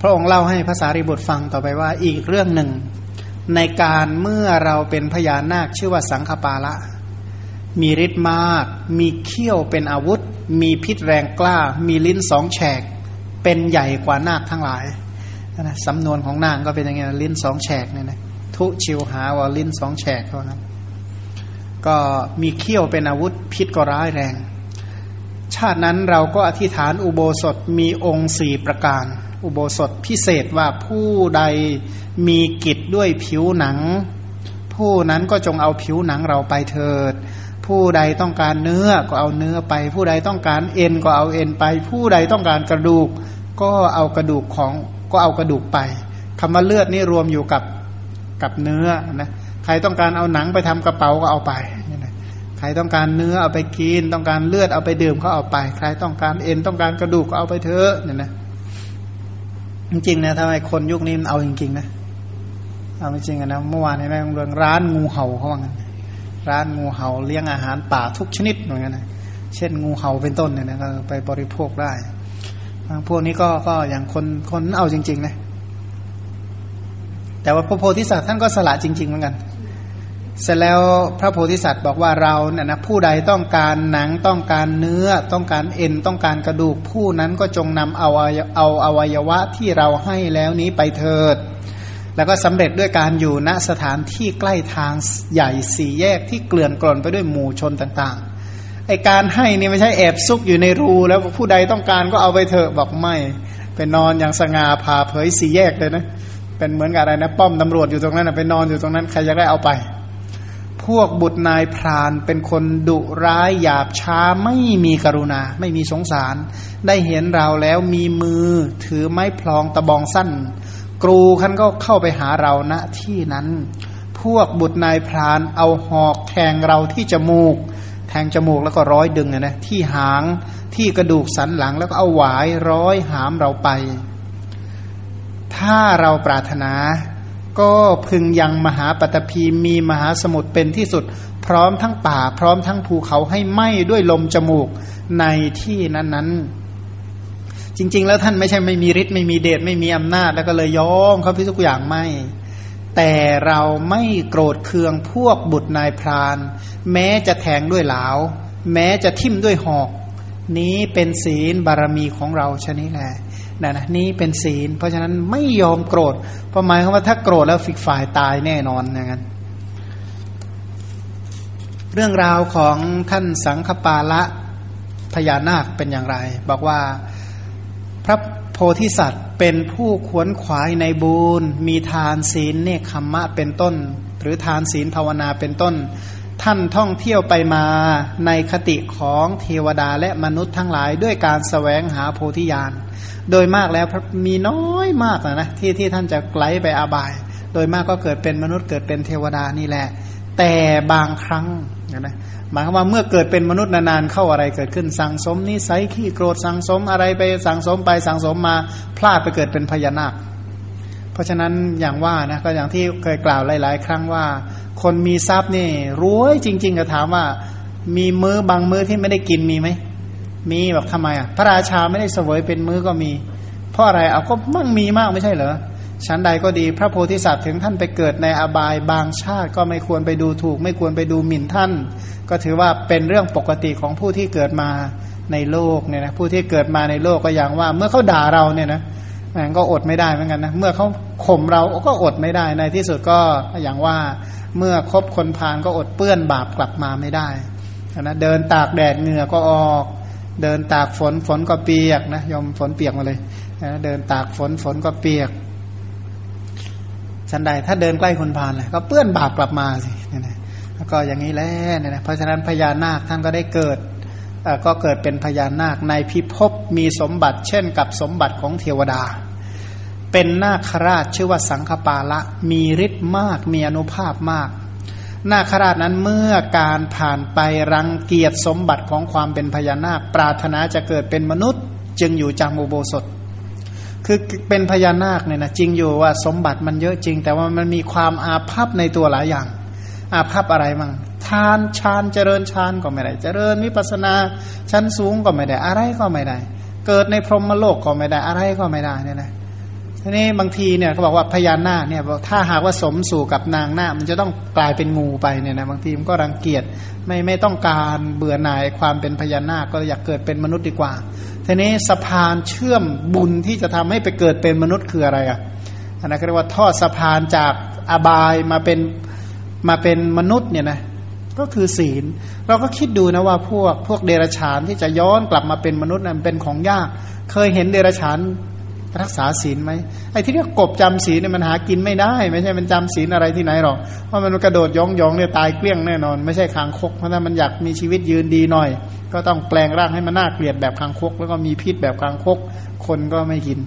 พระองค์เล่าให้ภาษาริบุตรฟังต่อไปว่า อีกเรื่องหนึ่ง ในการเมื่อเราเป็นพญานาคชื่อว่าสังฆปาละ มีฤทธิ์มาก มีเขี้ยวเป็นอาวุธ มีพิษแรงกล้า มีลิ้นสองแฉก เป็นใหญ่กว่านาคทั้งหลายนะสำนวนของนางก็เป็นอย่างเงี้ยลิ้นสองแฉกเนี่ยนะทุชิวหาว่าลิ้นสองแฉกเขานะก็มีเขี้ยวเป็นอาวุธพิษก็ร้ายแรง ชาตินั้นเราก็อธิษฐานอุโบสถมีองค์สี่ประการอุโบสถพิเศษว่าผู้ใดมีกิจด้วยผิวหนัง ผู้นั้นก็จงเอาผิวหนังเราไปเถิด ผู้ใดต้องการเนื้อก็เอาเนื้อไป ผู้ใดต้องการเอ็นก็เอาเอ็นไป ผู้ใดต้องการกระดูก ก็เอากระดูกของก็เอากระดูกไปคำว่าเลือดนี่รวมอยู่กับกับเนื้อนะใครต้องการเอาหนังไปทำกระเป๋าก็เอาไปใครต้องการเนื้อเอาไปกิน ต้องการเลือดเอาไปดื่มเขาเอาไป ใครต้องการเอ็นต้องการกระดูกก็เอาไปเถอะเนี่ยนะ จริงนะทำไมคนยุคนี้มันเอาจริงๆนะเอาจริงๆนะเมื่อวานในแมงเรื่องร้านงูเห่าเขาว่างั้นร้านงูเห่าเลี้ยงอาหารป่าทุกชนิดเหมือนกันนะเช่นงูเห่าเป็นต้นเนี่ยนะก็ไปบริโภคได้พวกนี้ก็ก็อย่างคนคนเอาจริงๆนะแต่ว่าพระโพธิสัตว์ท่านก็สละจริง ๆ เหมือนกัน เสร็จแล้วพระโพธิสัตว์บอกว่าเราเนี่ยนะผู้ใดต้องการหนังต้องการเนื้อต้องการเอ็นต้องการกระดูกผู้นั้นก็จงนำเอาเอาอวัยวะที่เราให้แล้วนี้ไปเถิด แล้วก็สำเร็จด้วยการอยู่ณสถานที่ใกล้ทางใหญ่สี่แยกที่เกลื่อนกล่นไปด้วยหมู่ชนต่างๆไอการให้นี่ไม่ใช่แอบซุกอยู่ในรู แล้วผู้ใดต้องการก็เอาไปเถอะบอกไม่ไปนอนอย่างสง่าผ่าเผยสี่แยกเลยนะเป็นเหมือนกับอะไรนะ ป้อมตำรวจอยู่ตรงนั้นไปนอนอยู่ตรงนั้นใครจะได้เอาไป พวกบุตรนายพรานเป็นคนดุร้ายหยาบช้าไม่มีกรุณา ไม่มีสงสาร ได้เห็นเราแล้วมีมือถือไม้พลองตะบองสั้น กรูขันก็เข้าไปหาเราณที่นั้น พวกบุตรนายพรานเอาหอกแทงเราที่จมูก แทงจมูกแล้วก็ร้อยดึงนะที่หางที่กระดูกสันหลังแล้วก็เอาหวายร้อยหามเราไป ถ้าเราปรารถนา ก็พึงยังมหาปฐพีมีมหาสมุทรเป็นที่สุด พร้อมทั้งป่า พร้อมทั้งภูเขาให้ไหม้ด้วยลมจมูกในที่นั้นๆ จริง ๆ แล้วท่านไม่ใช่ไม่มีฤทธิ์ไม่มีเดชไม่มีอำนาจ แล้วก็เลยย้อมเขาพิสุกอย่างไม่ แต่เราไม่โกรธเคืองพวกบุตรนายพราน แม้จะแทงด้วยเหลาแม้จะทิ่มด้วยหอก นี้เป็นศีลบารมีของเราชนี้แหละ นะนะนี้เป็นศีล เพราะฉะนั้นไม่ยอมโกรธเพราะหมายความว่าถ้าโกรธแล้วฟิกฝ่ายตายแน่นอนอย่างนั้น เรื่องราวของท่านสังฆปาละพญานาคเป็นอย่างไร บอกว่าพระโพธิสัตว์เป็นผู้ขวนขวายในบูญมีทานศีลเนคขมมะเป็นต้น หรือทานศีลภาวนาเป็นต้น ท่านท่องเที่ยวไปมาในคติของเทวดาและมนุษย์ทั้งหลายด้วยการสแสวงหาโพธิญาณ โดยมากแล้วมีน้อยมากนะที่ที่ท่านจะไกลไปอาบาย โดยมากก็เกิดเป็นมนุษย์เกิดเป็นเทวดานี่แหละ แต่บางครั้งนะหมายความว่าเมื่อเกิดเป็นมนุษย์นานๆเข้าอะไรเกิดขึ้นสังสมนิสัยขี้โกรธสังสมอะไรไปสังสมไปสังสมมาพลาดไปเกิดเป็นพญานาค เพราะฉะนั้นอย่างว่านะก็อย่างที่เคยกล่าวหลาย ๆ ครั้งว่า คนมีทรัพย์นี่รวยจริง ๆ ก็ถามว่า มีมือบางมือที่ไม่ได้กินมีไหมมีบอกทำไมอะพระราชาไม่ได้เสวยเป็นมื้อก็มี เพราะอะไรเอาก็มั่งมีมากไม่ใช่เหรอชั้นใดก็ดีพระโพธิสัตว์ถึงท่านไปเกิดในอบายบางชาติก็ไม่ควรไปดูถูก ไม่ควรไปดูหมิ่นท่าน ก็ถือว่าเป็นเรื่องปกติของผู้ที่เกิดมาในโลกเนี่ยนะผู้ที่เกิดมาในโลกก็อย่างว่า เมื่อเขาด่าเราเนี่ยนะ มันก็อดไม่ได้เหมือนกันนะ เมื่อเขาข่มเราก็อดไม่ได้ ในที่สุดก็อย่างว่าเมื่อคบคนพาลก็อดเปื้อนบาปกลับมาไม่ได้นะเดินตากแดดเหงื่อก็ออก เดินตากฝนฝนก็เปียกนะยอมฝนเปียกมาเลยนะเดินตากฝนฝนก็เปียกฉันใดถ้าเดินใกล้คนพาลเลยก็เปื้อนบาปกลับมาสิเนี่ยนะแล้วก็อย่างนี้แหละเนี่ยนะเพราะฉะนั้นพญานาคท่านก็ได้เกิดก็เกิดเป็นพญานาคในพิภพมีสมบัติเช่นกับสมบัติของเทวดา เป็นนาคราชชื่อว่าสังฆปาละมีฤทธิ์มากมีอนุภาพมาก นาคราชนั้นเมื่อการผ่านไปรังเกียจสมบัติของความเป็นพญานาค ปรารถนาจะเกิดเป็นมนุษย์ จึงอยู่จำอุโบสถ คือเป็นพญานาคเนี่ยนะจริงอยู่ว่าสมบัติมันเยอะจริง แต่ว่ามันมีความอาภัพในตัวหลายอย่าง อาภัพอะไรมั่งทานฌานเจริญฌานก็ไม่ได้ เจริญวิปัสนาชั้นสูงก็ไม่ได้อะไรก็ไม่ได้ เกิดในพรหมโลกก็ไม่ได้อะไรก็ไม่ได้เนี่ยนะ ทีนี้บางทีเนี่ยเขาบอกว่าพญานาคเนี่ยถ้าหากว่าสมสู่กับนางนาคมันจะต้องกลายเป็นงูไปเนี่ยนะบางทีมันก็รังเกียจไม่ไม่ต้องการเบื่อหน่ายความเป็นพญานาคก็อยากเกิดเป็นมนุษย์ดีกว่าทีนี้สะพานเชื่อมบุญที่จะทำให้ไปเกิดเป็นมนุษย์คืออะไรอะอันนั้นเรียกว่าทอดสะพานจากอบายมาเป็นมาเป็นมนุษย์เนี่ยนะก็คือศีล เราก็คิดดูนะว่าพวกพวกเดรัจฉานที่จะย้อนกลับมาเป็นมนุษย์นั้นเป็นของยาก เคยเห็นเดรัจฉาน รักษาศีลไหมไอ้ที่เรียกกบจำศีลเนี่ยมันหากินไม่ได้ ไม่ใช่มันจำศีลอะไรที่ไหนหรอกเพราะมันกระโดดย่องย่องเนี่ยตายเกลี้ยงแน่นอน ไม่ใช่คางคกเพราะถ้ามันอยากมีชีวิตยืนดีหน่อย ก็ต้องแปลงร่างให้มันน่าเกลียดแบบคางคก แล้วก็มีพิษแบบคางคก คนก็ไม่กิน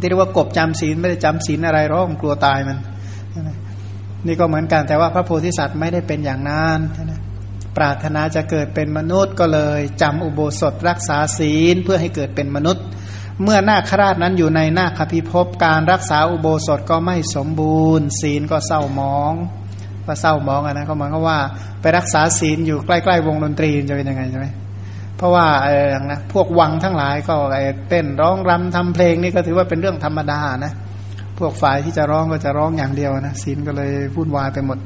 ที่เรียกว่ากบจำศีลไม่ได้จำศีลอะไรหรอกกลัวตายมันนี่ก็เหมือนกันแต่ว่าพระโพธิสัตว์ไม่ได้เป็นอย่างนั้นนะปรารถนาจะเกิดเป็นมนุษย์ก็เลยจำอุโบสถรักษาศีลเพื่อให้เกิดเป็นมนุษย์ เมื่อนาคราชนั้นอยู่ในนาคพิภพการรักษาอุโบสถก็ไม่สมบูรณ์ ศีลก็เศร้ามองก็เศร้ามองอะนะก็หมายความว่าไปรักษาศีลอยู่ใกล้ๆวงดนตรีจะเป็นยังไงใช่ไหมเพราะว่าอะไรนะพวกวังทั้งหลายก็เต้นร้องรำทำเพลงนี่ก็ถือว่าเป็นเรื่องธรรมดานะพวกฝ่ายที่จะร้องก็จะร้องอย่างเดียวนะศีลก็เลยวุ่นวายไปหมด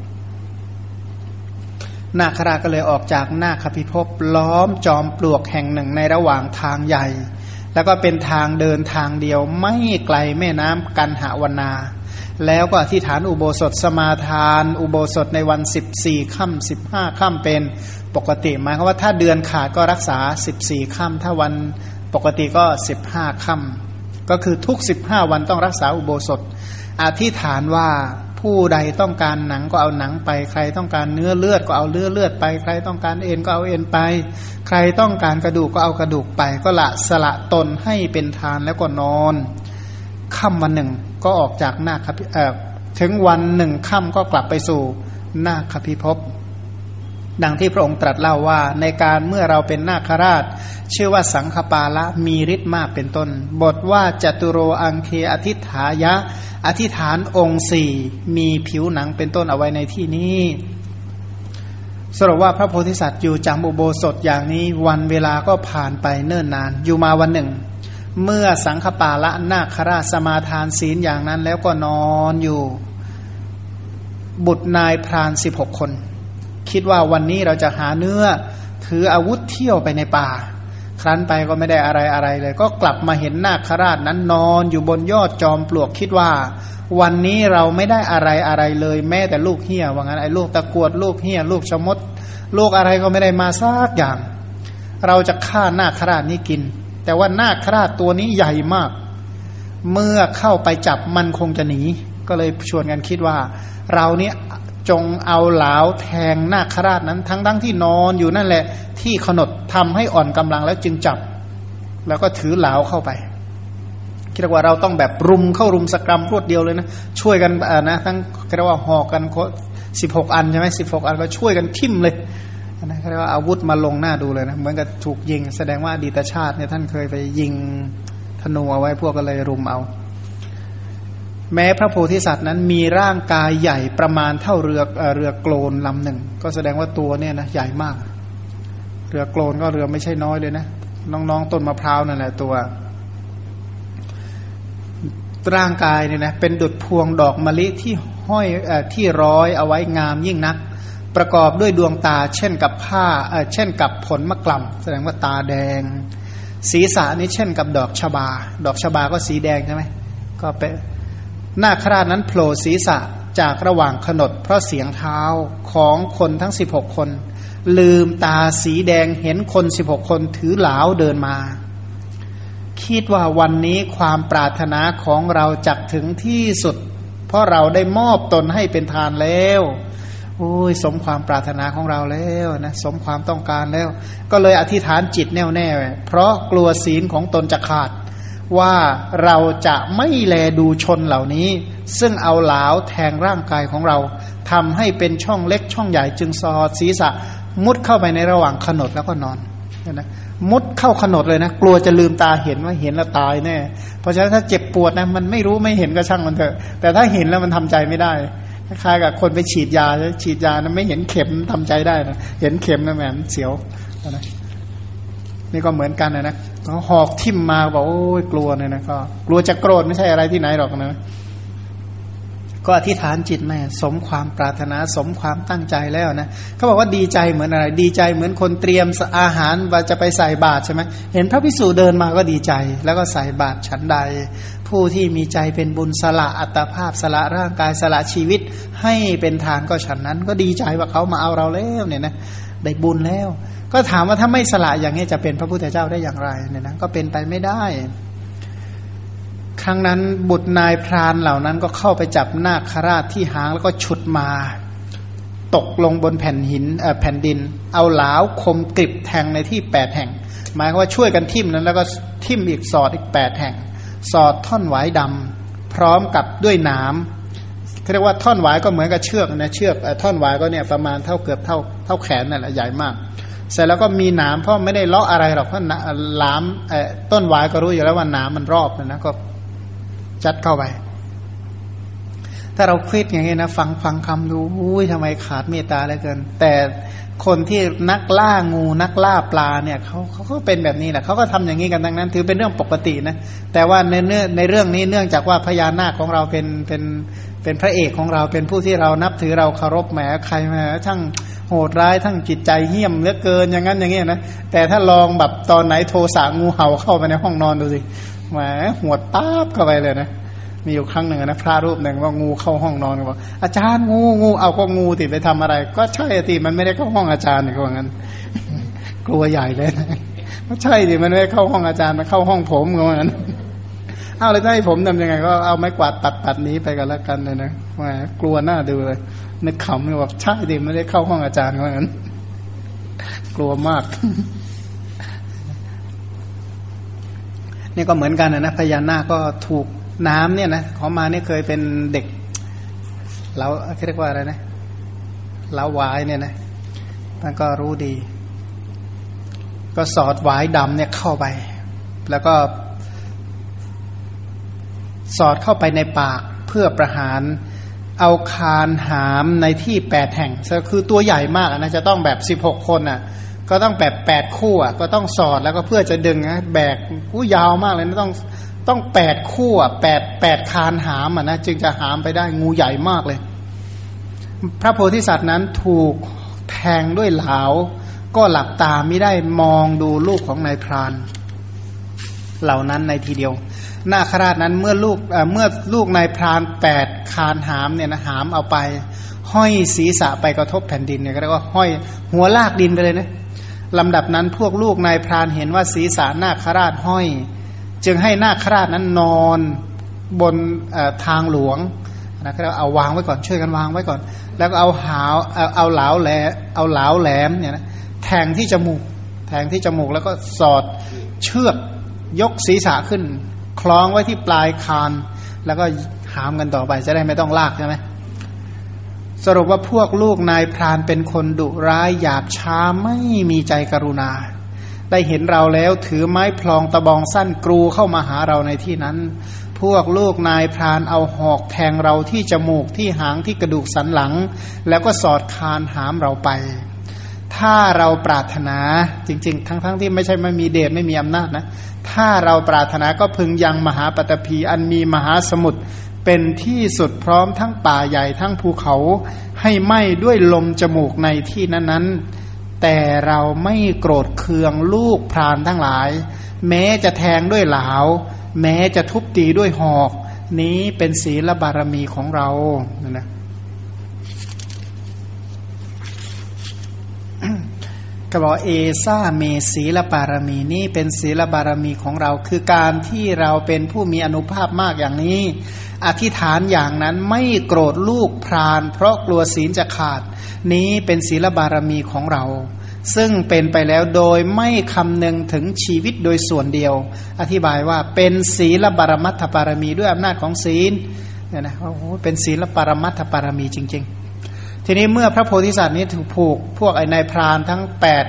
นาคราก็เลยออกจากนาคพิภพล้อมจอมปลวกแห่งหนึ่งในระหว่างทางใหญ่ แล้วก็เป็นทางเดินทางเดียวไม่ไกลแม่น้ำกันหาวนา แล้วก็อธิษฐานอุโบสถสมาทาน อุโบสถในวันสิบสี่ค่ำสิบห้าค่ำเป็นปกติหมายความว่าถ้าเดือนขาดก็รักษาสิบสี่ค่ำถ้าวันปกติก็สิบห้าค่ำก็คือทุกสิบห้าวันต้องรักษาอุโบสถ อธิษฐานว่า ผู้ใดต้องการหนังก็เอาหนังไป ใครต้องการเนื้อเลือดก็เอาเลือดเลือดไป ใครต้องการเอ็นก็เอาเอ็นไป ใครต้องการกระดูกก็เอากระดูกไป ก็ละสละตนให้เป็นทานแล้วก็นอนค่ำวันหนึ่งก็ออกจากหน้าคพิถึงวันหนึ่งค่ำก็กลับไปสู่หน้าคพิภพ ดังที่พระองค์ตรัสเล่าว่า ในการเมื่อเราเป็นนาคราช ชื่อว่าสังคปาละมีฤทธิ์มากเป็นต้น บทว่าจตุโรอังเคอธิฐายะ อธิฐานองค์สี่มีผิวหนังเป็นต้นเอาไว้ในที่นี้สรุปว่าพระโพธิสัตว์อยู่จำอุโบสถอย่างนี้วันเวลาก็ผ่านไปเนิ่นนาน อยู่มาวันหนึ่ง เมื่อสังคปาละนาคราชสมาทานศีลอย่างนั้นแล้วก็นอนอยู่ บุตรนายพรานสิบหกคน คิดว่าวันนี้เราจะหาเนื้อ ถืออาวุธเที่ยวไปในป่า ครั้นไปก็ไม่ได้อะไรอะไรเลย ก็กลับมาเห็นนาคราชนั้นนอนอยู่บนยอดจอมปลวกคิดว่า วันนี้เราไม่ได้อะไรอะไรเลย แม้แต่ลูกเฮียว่างั้นไอ้ลูกตะกวดลูกเฮียลูกชมดลูกอะไรก็ไม่ได้มาซากอย่าง เราจะฆ่านาคราชนี้กิน แต่ว่านาคราชตัวนี้ใหญ่มาก เมื่อเข้าไปจับมันคงจะหนี ก็เลยชวนกันคิดว่า เราเนี้ย จงเอาเหลาแทงนาคราชนั้น ทั้งทั้งที่นอนอยู่นั่นแหละ ที่ขนดทำให้อ่อนกำลังแล้วจึงจับ แล้วก็ถือเหลาเข้าไปคิดว่าเราต้องแบบรุมเข้ารุมสกรรมรวดเดียวเลยนะ ช่วยกันนะ ทั้งเรียกว่าหอกกันสิบหกอันใช่ไหมสิบหกอันก็ช่วยกันทิ่มเลยนะเรียกว่าอาวุธมาลงหน้าดูเลยนะเหมือนกับถูกยิง แสดงว่าอดีตชาติเนี่ยท่านเคยไปยิงธนูเอาไว้พวกก็เลยรุมเอา แม้พระโพธิสัตว์นั้นมีร่างกายใหญ่ประมาณเท่าเรือเรือโกลนลำหนึ่ง ก็แสดงว่าตัวเนี่ยนะใหญ่มาก เรือโกลนก็เรือไม่ใช่น้อยเลยนะ น้องๆต้นมะพร้าวนั่นแหละตัว ร่างกายเนี่ยนะเป็นดุดพวงดอกมะลิที่ห้อยอที่ร้อยเอาไว้งามยิ่งนัก ประกอบด้วยดวงตา เช่นกับผ้าเช่นกับผลมะกล่ำแสดงว่าตาแดง ศีรษะนี่เช่นกับดอกชบา ดอกชบาก็สีแดงใช่ไหมก็เป็น นาคราชนั้นโผล่ศีรษะจากระหว่างขนดเพราะเสียงเท้าของคนทั้งสิบหกคน ลืมตาสีแดงเห็นคนสิบหกคนถือเหลาเดินมา คิดว่าวันนี้ความปรารถนาของเราจักถึงที่สุด เพราะเราได้มอบตนให้เป็นทานแล้วโอ้ยสมความปรารถนาของเราแล้วนะสมความต้องการแล้ว ก็เลยอธิษฐานจิตแน่วแน่ เพราะกลัวศีลของตนจะขาด ว่าเราจะไม่แลดูชนเหล่านี้ ซึ่งเอาเหลาแทงร่างกายของเราทำให้เป็นช่องเล็กช่องใหญ่จึงสอดศีรษะ มุดเข้าไปในระหว่างขนดแล้วก็นอนนะมุดเข้าขนดเลยนะ กลัวจะลืมตาเห็นว่าเห็นแล้วตายแน่เพราะฉะนั้นถ้าเจ็บปวดนะมันไม่รู้ไม่เห็นก็ช่างมันเถอะ แต่ถ้าเห็นแล้วมันทำใจไม่ได้คล้ายกับคนไปฉีดยาฉีดยานะไม่เห็นเข็มทำใจได้นะเห็นเข็มนะแหมเสียวนะ นี่ก็เหมือนกันนะนะเขาหอกทิ่มมาบอกโอ้ยกลัวเนี่ยนะก็กลัวจะโกรธไม่ใช่อะไรที่ไหนหรอกนะ ก็อธิษฐานจิตแม่สมความปรารถนาสมความตั้งใจแล้วนะเขาบอกว่าดีใจเหมือนอะไร ดีใจเหมือนคนเตรียมอาหารว่าจะไปใส่บาตรใช่ไหมเห็นพระพิสูจเดินมาก็ดีใจ แล้วก็ใส่บาตรชั้นใด ผู้ที่มีใจเป็นบุญสละอัตภาพสละร่างกายสละชีวิต ให้เป็นทานก็ฉันนั้น ก็ดีใจว่าเขามาเอาเราแล้วเนี่ยนะได้บุญแล้ว ก็ถามว่าถ้าไม่สละอย่างนี้จะเป็นพระพุทธเจ้าได้อย่างไรเนี่ยนะก็เป็นไปไม่ได้ ครั้งนั้นบุตรนายพรานเหล่านั้นก็เข้าไปจับนาคราชที่หางแล้วก็ฉุดมา ตกลงบนแผ่นหินแผ่นดิน เอาเหลาคมกริบแทงในที่แปดแห่ง หมายว่าช่วยกันทิ่มนั้นแล้วก็ทิ่มอีกสอดอีกแปดแห่ง สอดท่อนหวายดำพร้อมกับด้วยน้ำเรียกว่าท่อนหวายก็เหมือนกับเชือกนะเชือกท่อนหวายก็เนี่ยประมาณเท่าเกือบเท่าเท่าแขนนั่นแหละใหญ่มาก เสร็จแล้วก็มีหนามเพราะไม่ได้เลาะอะไรหรอกเพราะหลามต้นหวายก็รู้อยู่แล้วว่าหนามมันรอบนะนะก็จัดเข้าไป ถ้าเราคิดอย่างนี้นะฟังฟังคำดูอุ้ยทำไมขาดเมตตาเหลือเกิน แต่คนที่นักล่างูนักล่าปลาเนี่ยเขาเขาก็เป็นแบบนี้แหละเขาก็ทำอย่างนี้กันดังนั้น ถือเป็นเรื่องปกตินะแต่ว่าในเนื้อในเรื่องนี้เนื่องจากว่าพญานาคของเราเป็นเป็น เป็นพระเอกของเราเป็นผู้ที่เรานับถือเราเคารพแหมใครมาทั้งโหดร้ายทั้งจิตใจเหี้ยมเหลือเกินอย่างนั้นอย่างนี้นะแต่ถ้าลองแบบตอนไหนโทสะงูเห่าเข้าไปในห้องนอนดูสิแหมหัวตาบเข้าไปเลยนะมีอยู่ครั้งหนึ่งนะพระรูปหนึ่งว่างูเข้าห้องนอนบอกอาจารย์งูงูเอาก็งูติดไปทำอะไร ก็ใช่ติมันไม่ได้เข้าห้องอาจารย์นี่างั้น กลัวใหญ่เลยนะก็ใช่ดิมันไม่ได้เข้าห้องอาจารย์มันเข้าห้องผมก็ว่างั้น เอาเลยให้ผมทำยังไง ก็เอาไม้กวาดตัดตัดนี้ไปกันแล้วกันเลยนะแหมกลัวหน้าดูเลยนึกขำเลยว่าใช่ดิไม่ได้เข้าห้องอาจารย์ก็ว่างั้น กลัวมาก นี่ก็เหมือนกันนะพญานาคก็ถูกน้ำเนี่ยนะขามาเนี่ยเคยเป็นเด็กเราเรียกว่าอะไรนะเล้าวายเนี่ยนะมันก็รู้ดี ก็สอดวายดำเนี่ยเข้าไป แล้วก็ สอดเข้าไปในปากเพื่อประหารเอาคานหามในที่แปดแห่งคือตัวใหญ่มากนะจะต้องแบบสิบหกคนอะ ก็ต้องแบบแปดคู่อะก็ต้องสอดแล้วก็เพื่อจะดึงนะแบกกู้ยาวมากเลยนะต้องต้องแปดคู่อะแปดแปดคานหามอะนะจึงจะหามไปได้งูใหญ่มากเลย พระโพธิสัตว์นั้นถูกแทงด้วยเหลาก็หลับตาไม่ได้มองดูลูกของนายพราน เหล่านั้นในทีเดียว นาคราชนั้นเมื่อลูกเมื่อลูกนายพรานแปดคานหามเนี่ยนะหามเอาไป ห้อยศีรษะไปกระทบแผ่นดินเนี่ยก็เรียกว่าห้อยหัวลากดินไปเลยนะลำดับนั้นพวกลูกนายพรานเห็นว่าศีรษะนาคราชห้อย จึงให้นาคราชนั้นนอนบนทางหลวงนะครับเอาวางไว้ก่อนช่วยกันวางไว้ก่อน แล้วก็เอาหาวเอาเอาเหลาแหลเอาเหลาแหลมเนี่ยนะแทงที่จมูก แทงที่จมูกแล้วก็สอดเชือกยกศีรษะขึ้น คล้องไว้ที่ปลายคาน แล้วก็หามกันต่อไปจะได้ไม่ต้องลากใช่ไหมสรุปว่าพวกลูกนายพรานเป็นคนดุร้ายหยาบช้าไม่มีใจกรุณา ได้เห็นเราแล้วถือไม้พลองตะบองสั้นกรูเข้ามาหาเราในที่นั้น พวกลูกนายพรานเอาหอกแทงเราที่จมูกที่หางที่กระดูกสันหลัง แล้วก็สอดคานหามเราไป ถ้าเราปรารถนาจริง ๆ ทั้งๆทที่ไม่ใช่ไม่มีเดชไม่มีอำนาจนะ ถ้าเราปรารถนาก็พึงยังมหาปตพีอันมีมหาสมุทรเป็นที่สุดพร้อมทั้งป่าใหญ่ทั้งภูเขาให้ไหม้ด้วยลมจมูกในที่นั้น ๆ แต่เราไม่โกรธเคืองลูกพรานทั้งหลาย แม้จะแทงด้วยเหลาแม้จะทุบตีด้วยหอก นี้เป็นศีลบารมีของเรานะ ก็บอกเอซ่าเมศีลบารมีนี่เป็นศีลบารมีของเรา คือการที่เราเป็นผู้มีอนุภาพมากอย่างนี้ อธิษฐานอย่างนั้นไม่โกรธลูกพราน เพราะกลัวศีลจะขาด นี้เป็นศีลบารมีของเรา ซึ่งเป็นไปแล้วโดยไม่คำนึงถึงชีวิตโดยส่วนเดียว อธิบายว่าเป็นศีลบารมัตถบารมีด้วยอำนาจของศีลเนี่ยนะโอ้โหเป็นศีลบารมัตถบารมีจริง ๆ ทีนี้เมื่อพระโพธิสัตว์นี้ถูกผูกพวกไอ้นายพรานทั้ง8ปด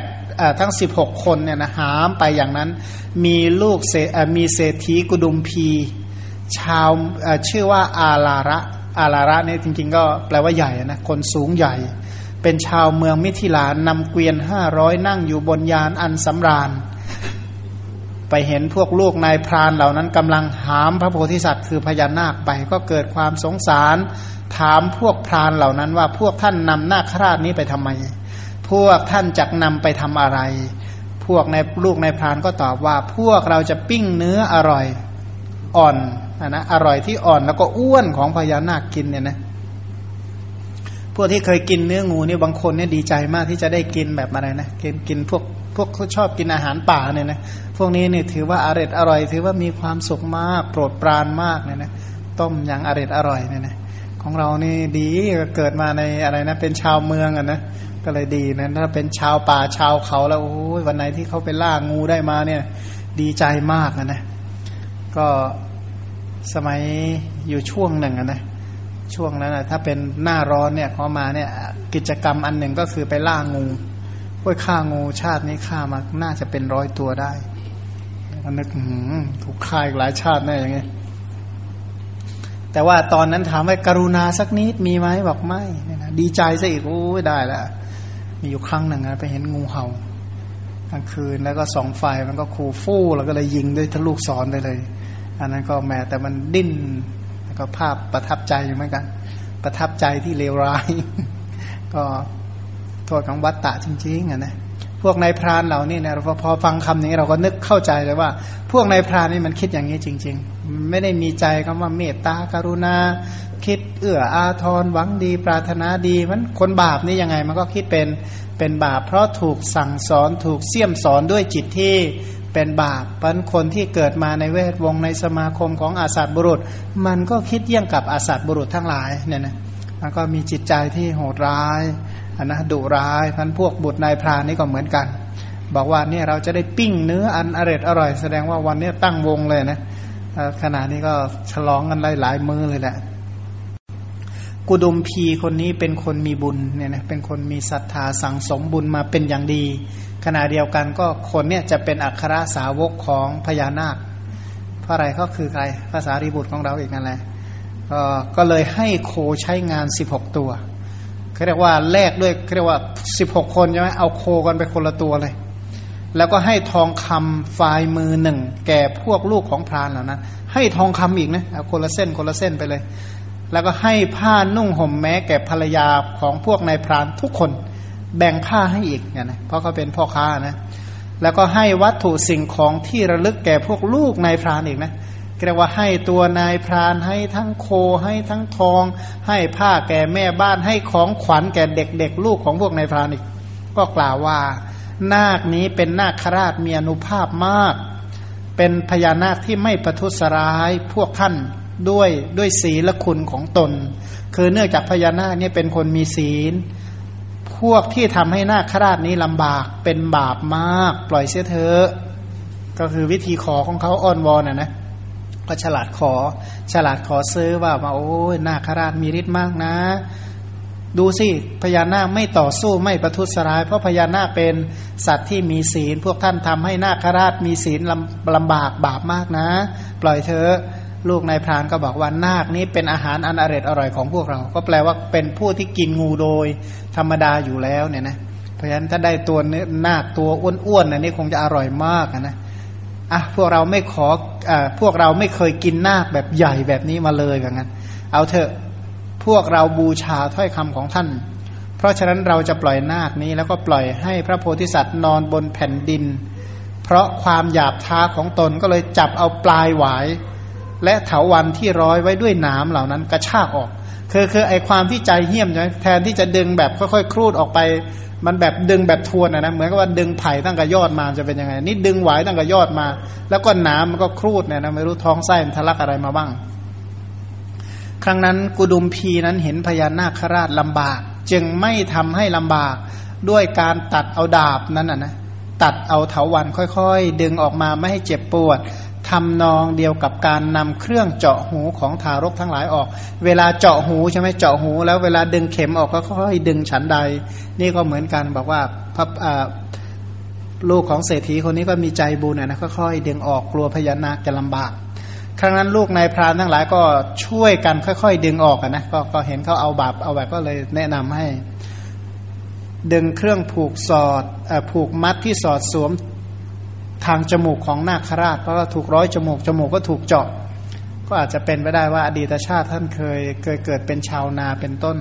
ทั้ง 16 คนเนี่ยนะหามไปอย่างนั้น มีลูกเมีเศรษฐีกุดุมพี ชาวชื่อว่าอาลาระอาลาระนี่จริงๆ ก็แปลว่าใหญ่นะคนสูงใหญ่ เป็นชาวเมืองมิถิลานนำเกวียนห้าร้อยนั่งอยู่บนยานอันสำราญ ไปเห็นพวกลูกนายพรานเหล่านั้นกำลังหามพระโพธิสัตว์คือพญานาคไปก็เกิดความสงสาร ถามพวกพรานเหล่านั้นว่าพวกท่านนำนาคราชนี้ไปทำไม พวกท่านจักนำไปทำอะไร พวกในลูกในพรานก็ตอบว่า พวกเราจะปิ้งเนื้ออร่อยอ่อนนะอร่อยที่อ่อนแล้วก็อ้วนของพญานาคกินเนี่ยนะพวกที่เคยกินเนื้องูนี่บางคนเนี่ยดีใจมากที่จะได้กินแบบอะไรนะกินกินพวกพวกเขาชอบกินอาหารป่าเนี่ยนะพวกนี้เนี่ยถือว่าอร่อยอร่อย ถือว่ามีความสุขมาก โปรดปรานมากเนี่ยนะต้มอย่างอร่อยอร่อยเนี่ยนะ ของเรานี่ดีเกิดมาในอะไรนะ เป็นชาวเมืองอะนะก็เลยดีนะถ้าเป็นชาวป่าชาวเขาแล้วโอ้ยวันไหนที่เขาไปล่างูได้มาเนี่ย ดีใจมากนะนะก็สมัยอยู่ช่วงหนึ่งนะช่วงนั้นนะถ้าเป็นหน้าร้อนเนี่ยเขามาเนี่ย กิจกรรมอันหนึ่งก็คือไปล่างูพวยฆ่างูชาตินี้ฆ่ามาน่าจะเป็นร้อยตัวได้ก็นึกถูกฆ่าอีกหลายชาติแน่อย่างเงี้ย แต่ว่าตอนนั้นถามว่ากรุณาสักนิดมีไหมบอกไม่เนี่ยนะดีใจซะอีกโอ้ยได้แล้วมีอยู่ครั้งหนึ่งนะไปเห็นงูเห่ากลางคืนแล้วก็สองไฟมันก็คูฟู่แล้วก็เลยยิงด้วยทะลุสอนไปเลย อันนั้นก็แม้แต่มันดิ้นแล้วก็ภาพประทับใจอยู่เหมือนกัน ประทับใจที่เลวร้าย ก็โทษของวัตตะจริงๆอะนะพวกนายพรานเหล่านี้นะเราพอฟังคำนี้เราก็นึกเข้าใจเลยว่า พวกนายพรานนี่มันคิดอย่างนี้จริง ๆ ไม่ได้มีใจคำว่าเมตตากรุณา คิดเอื้ออาทรหวังดี ปรารถนาดีมันคนบาปนี่ยังไง มันก็คิดเป็นเป็นบาป เพราะถูกสั่งสอนถูกเสี่ยมสอนด้วยจิตที่เป็นบาปเพราะคนที่เกิดมาในเวทวงในสมาคมของอาสัตบุรุษ มันก็คิดเยี่ยงกับอาสัตบุรุษทั้งหลายเนี่ยนะมันก็มีจิตใจที่โหดร้ายอันนะดุร้ายพันพวกบุตรนายพรานนี่ก็เหมือนกัน บอกว่าเนี่ยเราจะได้ปิ้งเนื้ออันอร่อยอร่อย แสดงว่าวันนี้ตั้งวงเลยนะ ขณะนี้ก็ฉลองกันหลายหลายมือเลยแหละ กุดุมพีคนนี้เป็นคนมีบุญเนี่ยนะเป็นคนมีศรัทธาสั่งสมบุญมาเป็นอย่างดี ขณะเดียวกันก็คนเนี่ยจะเป็นอัครสาวกของพญานาค เพราะอะไรก็คือใครภาษารีบุตรของเราอีกนั่นแหละก็เลยให้โคใช้งานสิบหกตัวเขาเรียกว่าแลกด้วยเขาเรียกว่าสิบหกคนใช่ไหมเอาโคกันไปคนละตัวเลย แล้วก็ให้ทองคำฝ่ายมือหนึ่ง แก่พวกลูกของพรานเหล่านั้นให้ทองคำอีกนะเอาคนละเส้นคนละเส้นไปเลย แล้วก็ให้ผ้านุ่งห่มแม้แก่ภรรยาของพวกนายพรานทุกคน แบ่งผ้าให้อีกเนี่ยนะเพราะเขาเป็นพ่อค้านะแล้วก็ให้วัตถุสิ่งของที่ระลึกแก่พวกลูกนายพรานอีกนะเรียกว่าให้ตัวนายพรานให้ทั้งโคให้ทั้งทอง ให้ผ้าแก่แม่บ้านให้ของขวัญแก่เด็กๆ ลูกของพวกนายพรานอีก ก็กล่าวว่า นาคนี้เป็นนาคราชมีอนุภาพมาก เป็นพญานาคที่ไม่ประทุษร้ายพวกท่านด้วยด้วยศีลคุณของตน คือเนื่องจากพญานาคนี่เป็นคนมีศีล พวกที่ทำให้นาคราชนี้ลำบากเป็นบาปมาก ปล่อยเสียเถอะก็คือวิธีขอของเขาอ้อนวอนนะนะก็ฉลาดขอ ฉลาดขอซื้อว่ามาโอ้ยนาคราชมีฤทธิ์มากนะ ดูสิพญานาคไม่ต่อสู้ไม่ประทุษร้าย เพราะพญานาคเป็นสัตว์ที่มีศีล พวกท่านทำให้นาคราชมีศีลลำลำบากบาปมากนะ ปล่อยเธอลูกนายพรานก็บอกว่านาคนี้เป็นอาหารอันอร่อยอร่อยของพวกเรา ก็แปลว่าเป็นผู้ที่กินงูโดยธรรมดาอยู่แล้วเนี่ยนะเพราะฉะนั้นถ้าได้ตัวเนื้อนาคตัวอ้วนๆนะนี่คงจะอร่อยมากนะอะพวกเราไม่ขออ่าพวกเราไม่เคยกินนาคแบบใหญ่แบบนี้มาเลยอย่างนั้น เอาเถอะ พวกเราบูชาถ้อยคำของท่าน เพราะฉะนั้นเราจะปล่อยนาคนี้ แล้วก็ปล่อยให้พระโพธิสัตว์นอนบนแผ่นดิน เพราะความหยาบช้าของตนก็เลยจับเอาปลายหวาย และเถาวันที่ร้อยไว้ด้วยนามเหล่านั้นกระชากออกคือคือไอความที่ใจเหี้ยมใช่แทนที่จะดึงแบบค่อยๆครูดออกไป มันแบบดึงแบบทวนนะนะเหมือนกับว่าดึงไผ่ตั้งแต่ยอดมาจะเป็นยังไงนี่ดึงไหวตั้งแต่ยอดมา แล้วก็หนามันก็ครูดเนี่ยนะไม่รู้ท้องไส้มันทะลักอะไรมาบ้าง ครั้งนั้นกุดุมพีนั้นเห็นพญานาคราชลำบาก จึงไม่ทำให้ลำบากด้วยการตัดเอาดาบนั้นนะนะตัดเอาเถาวันค่อยๆ ดึงออกมาไม่ให้เจ็บปวดทำนองเดียวกับการนำเครื่องเจาะหูของทารกทั้งหลายออก เวลาเจาะหูใช่ไหมเจาะหู แล้วเวลาดึงเข็มออกก็ค่อยๆดึงฉันใด นี่ก็เหมือนกันบอกว่าพระลูกของเศรษฐีคนนี้ก็มีใจบุญนะค่อยๆดึงออกกลัวพญานาคจะลำบาก ครั้งนั้นลูกนายพรานทั้งหลายก็ช่วยกันค่อยๆ ดึงออกนะกก็เห็นเขาเอาบาปเอาแบบก็เลยแนะนำให้ ดึงเครื่องผูกสอดอผูกมัดที่สอดสวมทางจมูกของนาคราช เพราะว่าถูกร้อยจมูกจมูกก็ถูกเจาะ ก็อาจจะเป็นไปได้ว่าอดีตชาติท่านเคยเคยเกิดเป็นชาวนาเป็นต้น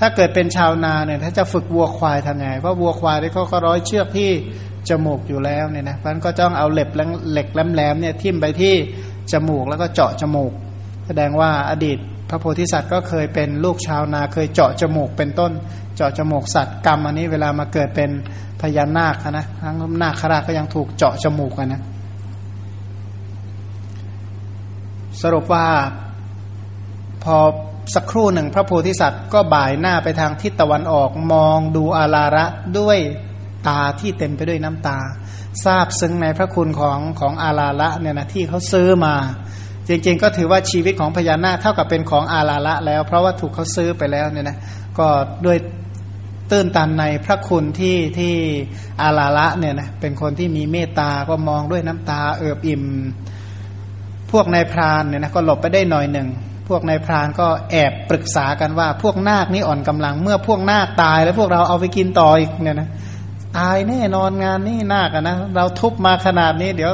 ถ้าเกิดเป็นชาวนาเนี่ยถ้าจะฝึกวัวควายทำไงเพราะวัวควายที่เขาก็ร้อยเชือกที่จมูกอยู่แล้วเนี่ยนะเพราะนั้นก็ต้องเอาเหล็กเหล็กแหลมๆเนี่ยทิ่มไปที่ จมูกแล้วก็เจาะจมูก แสดงว่าอดีตพระโพธิสัตว์ก็เคยเป็นลูกชาวนาเคยเจาะจมูกเป็นต้น เจาะจมูกสัตว์กรรมอันนี้เวลามาเกิดเป็นพญานาคนะทั้งนาคราชก็ยังถูกเจาะจมูกกันนะสรุปว่าพอสักครู่หนึ่งพระโพธิสัตว์ก็บ่ายหน้าไปทางทิศตะวันออกมองดูอาลาระด้วย ตาที่เต็มไปด้วยน้ำตา ทราบซึ้งในพระคุณของของอาลาระเนี่ยนะที่เขาซื้อมา จริงๆ ก็ถือว่าชีวิตของพญานาคเท่ากับเป็นของอาลาระแล้ว เพราะว่าถูกเขาซื้อไปแล้วเนี่ยนะก็ด้วยตื้นตันในพระคุณที่ที่อาลาละเนี่ยนะเป็นคนที่มีเมตตาก็มองด้วยน้ำตาเอิบอิ่ม พวกนายพรานเนี่ยนะก็หลบไปได้หน่อยหนึ่งพวกนายพรานก็แอบปรึกษากันว่าพวกนาคนี่อ่อนกำลัง เมื่อพวกนาคตายแล้วพวกเราเอาไปกินต่ออีกเนี่ยนะ ตายแน่นอนงานนี่นาคนะ เราทุบมาขนาดนี้เดี๋ยว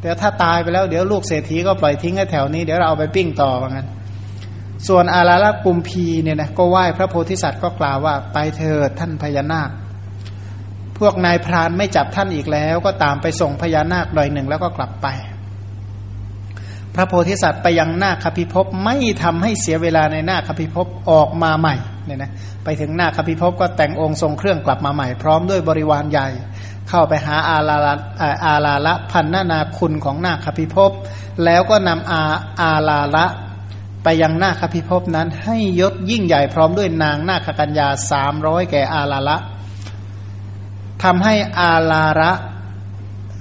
เดี๋ยวถ้าตายไปแล้วเดี๋ยวลูกเศรษฐีก็ปล่อยทิ้งให้แถวนี้เดี๋ยวเราเอาไปปิ้งต่อว่างั้น ส่วนอาราลกุมพีเนี่ยนะก็ไหว้พระโพธิสัตว์ก็กล่าวว่าไปเถิดท่านพญานาค พวกนายพรานไม่จับท่านอีกแล้ว ก็ตามไปส่งพญานาคหน่อยหนึ่งแล้วก็กลับไป พระโพธิสัตว์ไปยังหน้าคพิภพไม่ทำให้เสียเวลาในหน้าคพิภพออกมาใหม่เนี่ยนะไปถึงหน้าคพิภพก็แต่งองค์ทรงเครื่องกลับมาใหม่ พร้อมด้วยบริวารใหญ่ เข้าไปหาอาลาละอาลาละพันนานาคุณของหน้าคพิภพแล้วก็นำอาอาลาละไปยังหน้าคพิภพนั้นให้ยศยิ่งใหญ่พร้อมด้วยนางนาคกัญญาสามร้อยแก่อาลาละทำให้อาลาระ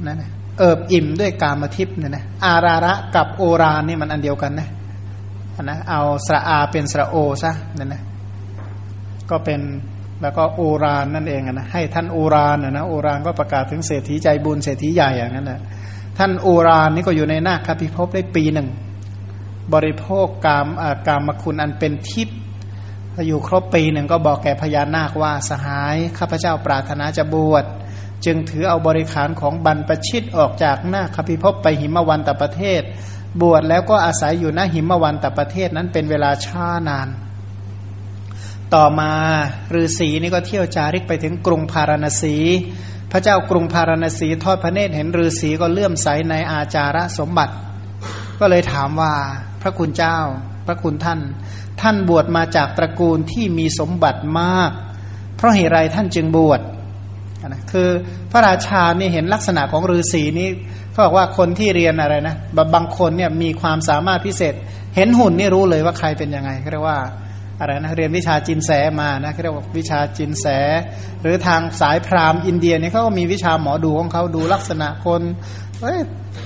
นั่น เอิบอิ่มด้วยกามทิพย์เนี่ยนะอาราระกับโอรานนี่มันอันเดียวกันนะนะเอาสระอาเป็นสระโอซะเนั่นนะก็เป็นแล้วก็โอรานนั่นเองนะให้ท่านโอรานนะนะโอรานก็ประกาศถึงเศรษฐีใจบุญเศรษฐีใหญ่อย่างนั้นนะท่านโอรานนี่ก็อยู่ในนาคพิภพได้ปีหนึ่ง บริโภคกามกามคุณอันเป็นทิพย์อยู่ครบปีหนึ่งก็บอกแก่พญานาคว่าสหายข้าพเจ้าปรารถนาจะบวช จึงถือเอาบริขารของบรรพชิตออกจากหน้าคพิภพไปหิมวันตประเทศ บวชแล้วก็อาศัยอยู่หน้าหิมวันตประเทศนั้นเป็นเวลาช้านาน ต่อมาฤาษีนี่ก็เที่ยวจาริกไปถึงกรุงพาราณสี พระเจ้ากรุงพาราณสีทอดพระเนตรเห็นฤาษีก็เลื่อมใสในอาจาระสมบัติ ก็เลยถามว่าพระคุณเจ้า พระคุณท่าน ท่านบวชมาจากตระกูลที่มีสมบัติมาก เพราะเหตุไรท่านจึงบวช นะคือพระราชานี่เห็นลักษณะของฤาษีนี้เขาบอกว่าคนที่เรียนอะไรนะบางคนเนี่ยมีความสามารถพิเศษ เห็นหุ่นนี่รู้เลยว่าใครเป็นยังไงเขาเรียกว่าอะไรนะเรียนวิชาจินแสมานะเขาเรียกว่าวิชาจินแส หรือทางสายพราหมณ์อินเดียเนี่ยเขาก็มีวิชาหมอดูของเขาดูลักษณะคนเอ้ย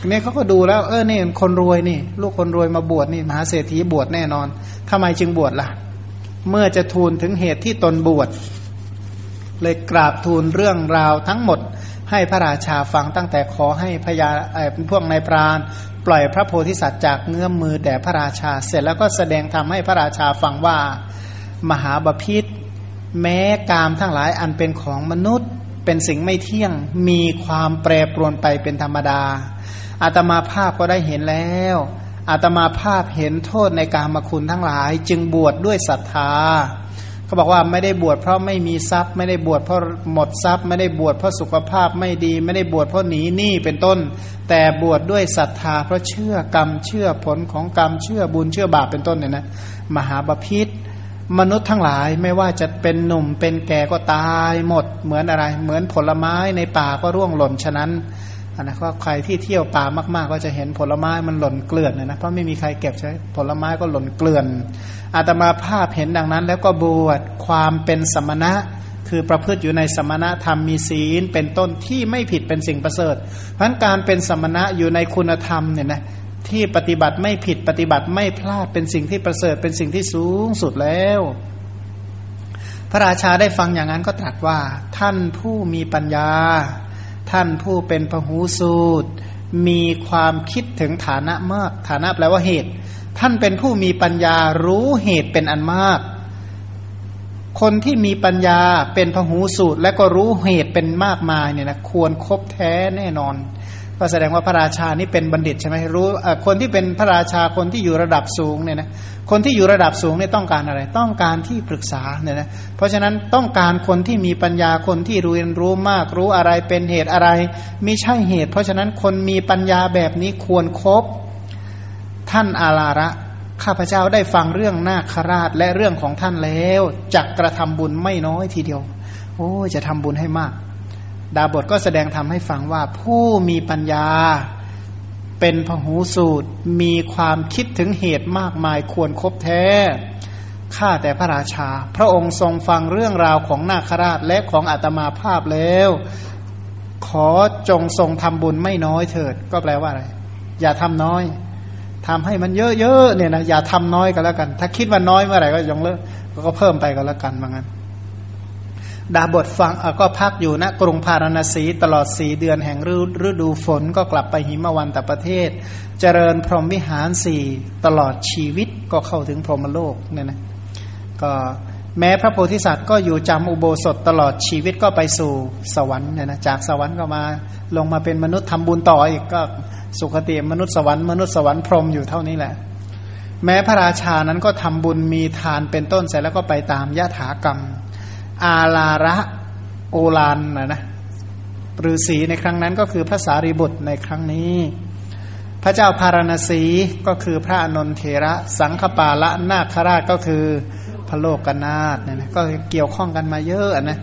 เนี่ยเขาก็ดูแล้ว เออนี่คนรวยนี่ ลูกคนรวยมาบวชนี่มหาเศรษฐีบวชแน่นอนทำไมจึงบวชล่ะ เมื่อจะทูลถึงเหตุที่ตนบวช เลยกราบทูลเรื่องราวทั้งหมด ให้พระราชาฟังตั้งแต่ขอให้พญาเป็นพวกนายพรานปล่อยพระโพธิสัตว์จากเงื้อมมือแด่พระราชา เสร็จแล้วก็แสดงทำให้พระราชาฟังว่ามหาบาพิษแม้กามทั้งหลายอันเป็นของมนุษย์ เป็นสิ่งไม่เที่ยงมีความแปรปรวนไปเป็นธรรมดาอาตมาภาพก็ได้เห็นแล้วอาตมาภาพเห็นโทษในการมคุณทั้งหลาย จึงบวชดด้วยศรัทธา ก็ก็บอกว่าไม่ได้บวชเพราะไม่มีทรัพย์ ไม่ได้บวชเพราะหมดทรัพย์ ไม่ได้บวชเพราะสุขภาพไม่ดี ไม่ได้บวชเพราะหนีหนี้เป็นต้น แต่บวชดด้วยศรัทธา เพราะเชื่อกรรมเชื่อผลของกรรมเชื่อบุญเชื่อบาปเป็นต้นเนี่ยนะมหาบาพิษมนุษย์ทั้งหลายไม่ว่าจะเป็นหนุ่มเป็นแก่ก็ตายหมดเหมือนอะไร เหมือนผลไม้ในป่าก็ร่วงหล่นฉะนั้น นนะก็ใครที่เที่ยวป่ามาก ๆ ก็จะเห็นผลไม้มันหล่นเกลื่อนนะเพราะไม่มีใครเก็บใช่ผลไม้ก็หล่นเกลื่อน อาตมาภาพเห็นดังนั้น แล้วก็บวชความเป็นสมณะ คือประพฤติอยู่ในสมณะธรรมมีศีล เป็นต้นที่ไม่ผิดเป็นสิ่งประเสริฐ เพราะการเป็นสมณะอยู่ในคุณธรรมเนี่ยนะที่ปฏิบัติไม่ผิดปฏิบัติไม่พลาดเป็นสิ่งที่ประเสริฐเป็นสิ่งที่สูงสุดแล้ว พระราชาได้ฟังอย่างนั้นก็ตรัสว่าท่านผู้มีปัญญา ท่านผู้เป็นพหูสูตร มีความคิดถึงฐานะมาก ฐานะแปลว่าเหตุ ท่านเป็นผู้มีปัญญารู้เหตุเป็นอันมาก คนที่มีปัญญาเป็นพหูสูตร และก็รู้เหตุเป็นมากมายเนี่ยนะควรครบแท้แน่นอน ก็แสดงว่าพระราชานี่เป็นบัณฑิตใช่ไหมรู้คนที่เป็นพระราชาคนที่อยู่ระดับสูงเนี่ยนะคนที่อยู่ระดับสูงเนี่ยต้องการอะไร ต้องการที่ปรึกษาเนี่ยนะเพราะฉะนั้นต้องการคนที่มีปัญญาคนที่รู้เรียนรู้มากรู้อะไรเป็นเหตุอะไรไม่ใช่เหตุ เพราะฉะนั้นคนมีปัญญาแบบนี้ควรครบท่านอาลาระข้าพเจ้าได้ฟังเรื่องนาคราชและเรื่องของท่านแล้วจักกระทำบุญไม่น้อยทีเดียว โอ้จะทำบุญให้มาก ดาบทก็แสดงทำให้ฟังว่าผู้มีปัญญาเป็นพหูสูตรมีความคิดถึงเหตุมากมายควรครบแท้ ข้าแต่พระราชา พระองค์ทรงฟังเรื่องราวของนาคราชและของอาตมาภาพแล้ว ขอจงทรงทำบุญไม่น้อยเถิด ก็แปลว่าอะไร อย่าทำน้อยทำให้มันเยอะๆเนี่ยนะอย่าทำน้อยก็แล้วกัน ถ้าคิดว่าน้อยเมื่อไหร่ก็ยงเลิกก็เพิ่มไปก็แล้วกันว่างั้น ดาบทฟังก็พักอยู่ณกรุงพาราณสีตลอดสีเดือนแห่งฤดูฝนก็กลับไปหิมวันตประเทศ เจริญพรหมวิหารสี่ตลอดชีวิตก็เข้าถึงพรหมโลกเนี่ยนะก็แม้พระโพธิสัตว์ก็อยู่จำอุโบสถตลอดชีวิตก็ไปสู่สวรรค์เนี่ยนะจากสวรรค์ก็มาลงมาเป็นมนุษย์ทำบุญต่ออีกก็สุคติมนุษย์สวรรค์มนุษย์สวรรค์พรหมอยู่เท่านี้แหละ แม้พระราชานั้นก็ทำบุญมีทานเป็นต้นเสร็จแล้วก็ไปตามยถากรรม อาลาระโอลานนะนะฤาษีในครั้งนั้นก็คือพระสารีบุตรในครั้งนี้ พระเจ้าพารณสีก็คือพระอนนเทระ สังฆปาละนาคราชก็คือพระโลกนาถเนี่ยนะก็เกี่ยวข้องกันมาเยอะนะ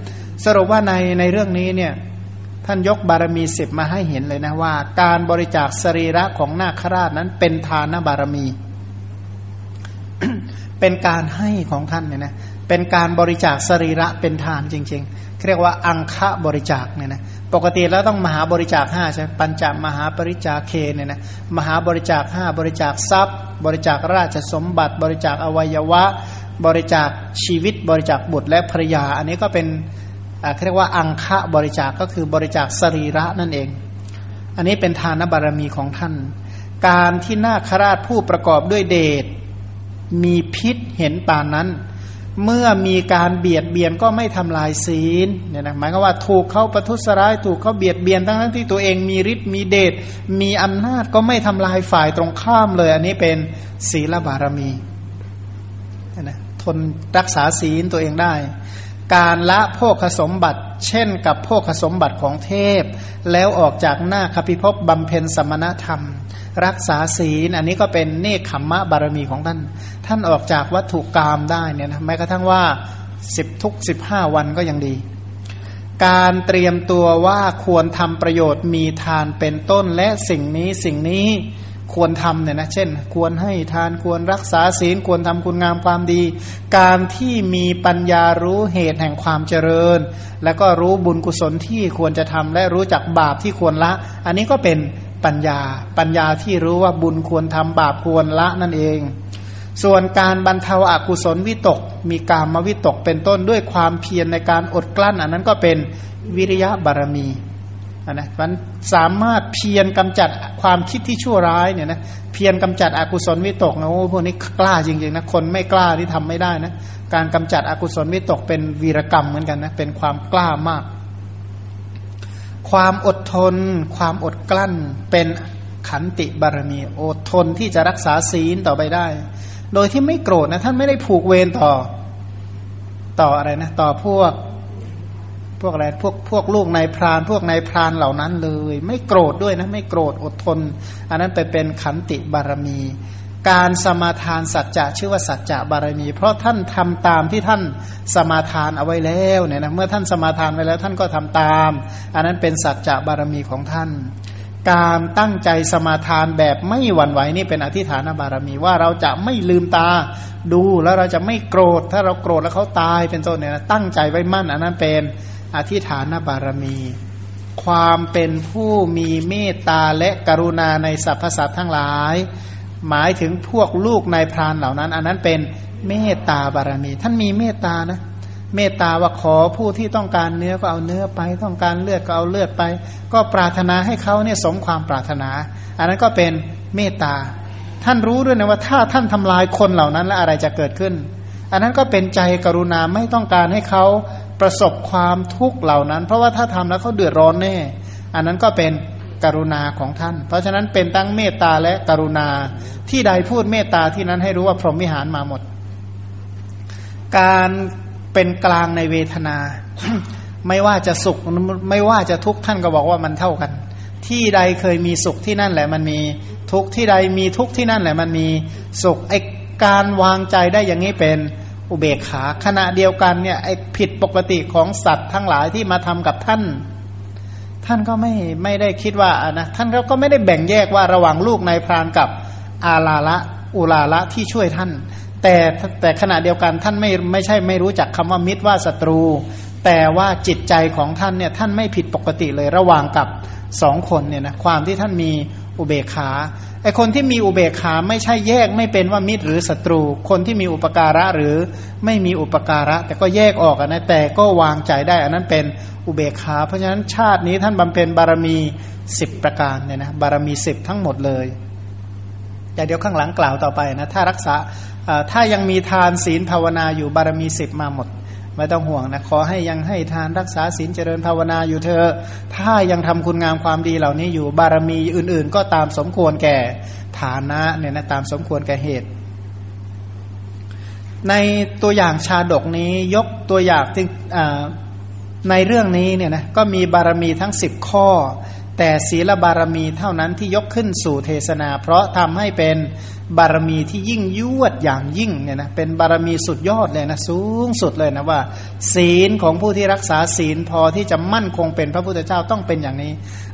สรุปว่าในในเรื่องนี้เนี่ยท่านยกบารมีสิบมาให้เห็นเลยนะว่า การบริจาคสรีระของนาคราชนั้นเป็นทานบารมี เป็นการให้ของท่านเนี่ยนะ เป็นการบริจาคสรีระเป็นทานจริงๆ เรียกว่าอังคะบริจาคเนี่ยนะปกติแล้วต้องมหาบริจาคห้าใช่ปัญจมหาบริจาคเคเนี่ยนะมหาบริจาคห้าบริจาคทรัพย์ บริจาคราชสมบัติ บริจาคอวัยวะ บริจาคชีวิต บริจาคบุตรและภรยา อันนี้ก็เป็นเรียกว่าอังคะบริจาคก็คือบริจาคสรีระนั่นเอง อันนี้เป็นทานบารมีของท่าน การที่นาคราชผู้ประกอบด้วยเดชมีพิษเห็นปานนั้น เมื่อมีการเบียดเบียนก็ไม่ทำลายศีลเนี่ยนะหมายก็ว่าถูกเขาประทุษร้ายถูกเขาเบียดเบียนทั้งทั้งที่ตัวเองมีฤทธิ์มีเดชมีอำนาจก็ไม่ทำลายฝ่ายตรงข้ามเลย อันนี้เป็นศีลบารมีนะทนรักษาศีลตัวเองได้ การละโภคสมบัติ เช่นกับโภคสมบัติของเทพ แล้วออกจากหน้าคพิภพบำเพ็ญสมณธรรมรักษาศีลอันนี้ก็เป็นเนคขมมะบารมีของท่าน ท่านออกจากวัตถุกรรมได้เนี่ยนะแม้กระทั่งว่าสิบทุกสิบห้าวันก็ยังดี การเตรียมตัวว่าควรทำประโยชน์มีทานเป็นต้นและสิ่งนี้สิ่งนี้ควรทำเนี่ยนะเช่น ควรให้ทานควรรักษาศีลควรทำคุณงามความดี การที่มีปัญญารู้เหตุแห่งความเจริญ แล้วก็รู้บุญกุศลที่ควรจะทำและรู้จักบาปที่ควรละ อันนี้ก็เป็น ปัญญา ปัญญาที่รู้ว่าบุญควรทำบาปควรละนั่นเอง ส่วนการบรรเทาอากุศลวิตก มีการมาวิตกเป็นต้นด้วยความเพียรในการอดกลั้น อันนั้นก็เป็นวิริยะบารมีนนะมันสามารถเพียรกำจัดความคิดที่ชั่วร้ายเนี่ยนะเพียรกำจัดอกุศลวิตกนะโอ้พวกนี้กล้าจริงๆนะคนไม่กล้าที่ทำไม่ได้นะการกำจัดอกุศลวิตกเป็นวีรกรรมเหมือนกันนะเป็นความกล้ามาก ความอดทน ความอดกลั้นเป็นขันติบารมี อดทนที่จะรักษาศีลต่อไปได้ โดยที่ไม่โกรธนะท่านไม่ได้ผูกเวรต่อ ต่ออะไรนะ ต่อพวก พวกอะไรพวกพวกลูกนายพราน พวกนายพรานเหล่านั้นเลย ไม่โกรธด้วยนะ ไม่โกรธอดทน อันนั้นไปเป็นขันติบารมี การสมาทานสัจจะชื่อว่าสัจจะบารมี เพราะท่านทำตามที่ท่านสมาทานเอาไว้แล้วเนี่ยนะเมื่อท่านสมาทานไว้แล้วท่านก็ทำตาม อันนั้นเป็นสัจจะบารมีของท่าน การตั้งใจสมาทานแบบไม่หวั่นไหวนี่เป็นอธิฐานบารมีว่าเราจะไม่ลืมตาดูแล้วเราจะไม่โกรธ ถ้าเราโกรธแล้วเขาตายเป็นต้นเนี่ยนะตั้งใจไว้มั่น อันนั้นเป็นอธิฐานบารมีความเป็นผู้มีเมตตาและกรุณาในสรรพสัตว์ทั้งหลาย หมายถึงพวกลูกนายพรานเหล่านั้น อันนั้นเป็นเมตตาบารมี ท่านมีเมตตานะ เมตตาว่าขอผู้ที่ต้องการเนื้อก็เอาเนื้อไป ต้องการเลือดก็เอาเลือดไป ก็ปรารถนาให้เขาเนี่ยสมความปรารถนา อันนั้นก็เป็นเมตตา ท่านรู้ด้วยนะว่าถ้าท่านทำลายคนเหล่านั้นแล้วอะไรจะเกิดขึ้น อันนั้นก็เป็นใจกรุณาไม่ต้องการให้เขาประสบความทุกข์เหล่านั้น เพราะว่าถ้าทำแล้วเขาเดือดร้อนแน่ อันนั้นก็เป็น กรุณาของท่าน เพราะฉะนั้นเป็นตั้งเมตตาและกรุณาที่ใดพูดเมตตาที่นั้นให้รู้ว่าพรหมิหารมาหมด การเป็นกลางในเวทนา ไม่ว่าจะสุขไม่ว่าจะทุกข์ท่านก็บอกว่ามันเท่ากัน ที่ใดเคยมีสุขที่นั่นแหละมันมี ทุกข์ที่ใดมีทุกข์ที่นั่นแหละมันมีสุขไอการวางใจได้อย่างนี้เป็นอุเบกขาขณะเดียวกันเนี่ยไอผิดปกติของสัตว์ทั้งหลายที่มาทำกับท่าน ท่านก็ไม่ไม่ได้คิดว่านะท่านก็ไม่ได้แบ่งแยกว่าระหว่างลูกนายพรานกับอาลาละอุลาละที่ช่วยท่าน แต่แต่ขณะเดียวกันท่านไม่ไม่ใช่ไม่รู้จักคำว่ามิตรว่าศัตรู แต่ว่าจิตใจของท่านเนี่ยท่านไม่ผิดปกติเลยระหว่างกับสองคนเนี่ยนะความที่ท่านมี อุเบกขาไอคนที่มีอุเบกขาไม่ใช่แยกไม่เป็นว่ามิตรหรือศัตรู คนที่มีอุปการะหรือไม่มีอุปการะ แต่ก็แยกออกนะแต่ก็วางใจได้ อันนั้นเป็นอุเบกขา เพราะฉะนั้นชาตินี้ท่านบำเพ็ญบารมีสิบประการเนี่ยนะบารมีสิบทั้งหมดเลยแต่เดี๋ยวข้างหลังกล่าวต่อไปนะถ้ารักษาถ้ายังมีทานศีลภาวนาอยู่บารมีสิบมาหมด ไม่ต้องห่วงนะขอให้ยังให้ทานรักษาศีลเจริญภาวนาอยู่เธอ ถ้ายังทำคุณงามความดีเหล่านี้อยู่บารมีอื่น ๆ ก็ตามสมควรแก่ฐานะเนี่ยนะตามสมควรแก่เหตุ ในตัวอย่างชาดกนี้ยกตัวอย่างที่ในเรื่องนี้เนี่ยนะก็มีบารมีทั้งสิบข้อ แต่ศีลบารมีเท่านั้นที่ยกขึ้นสู่เทศนา เพราะทำให้เป็นบารมีที่ยิ่งยวดอย่างยิ่งเนี่ยนะเป็นบารมีสุดยอดเลยนะสูงสุดเลยนะว่า ศีลของผู้ที่รักษาศีลพอที่จะมั่นคงเป็นพระพุทธเจ้าต้องเป็นอย่างนี้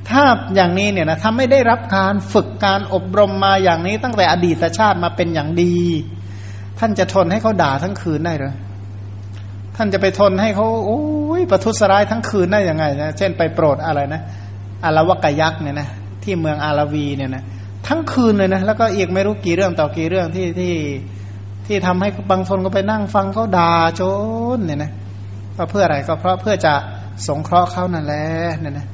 ถ้าอย่างนี้เนี่ยนะถ้าไม่ได้รับการฝึกการอบรมมาอย่างนี้ ตั้งแต่อดีตชาติมาเป็นอย่างดี ท่านจะทนให้เขาด่าทั้งคืนได้หรือท่านจะไปทนให้เขาโอ้ยประทุษร้ายทั้งคืนได้ยังไงนะเช่นไปโปรดอะไรนะ อารวกยักษ์เนี่ยนะที่เมืองอาราวีเนี่ยนะทั้งคืนเลยนะแล้วก็อีกไม่รู้กี่เรื่องต่อกี่เรื่องที่ที่ที่ทำให้บางคนก็ไปนั่งฟังเขาด่าโจนเนี่ยนะก็เพื่ออะไรก็เพราะเพื่อจะสงเคราะห์เขานั่นแหละเนี่ยนะ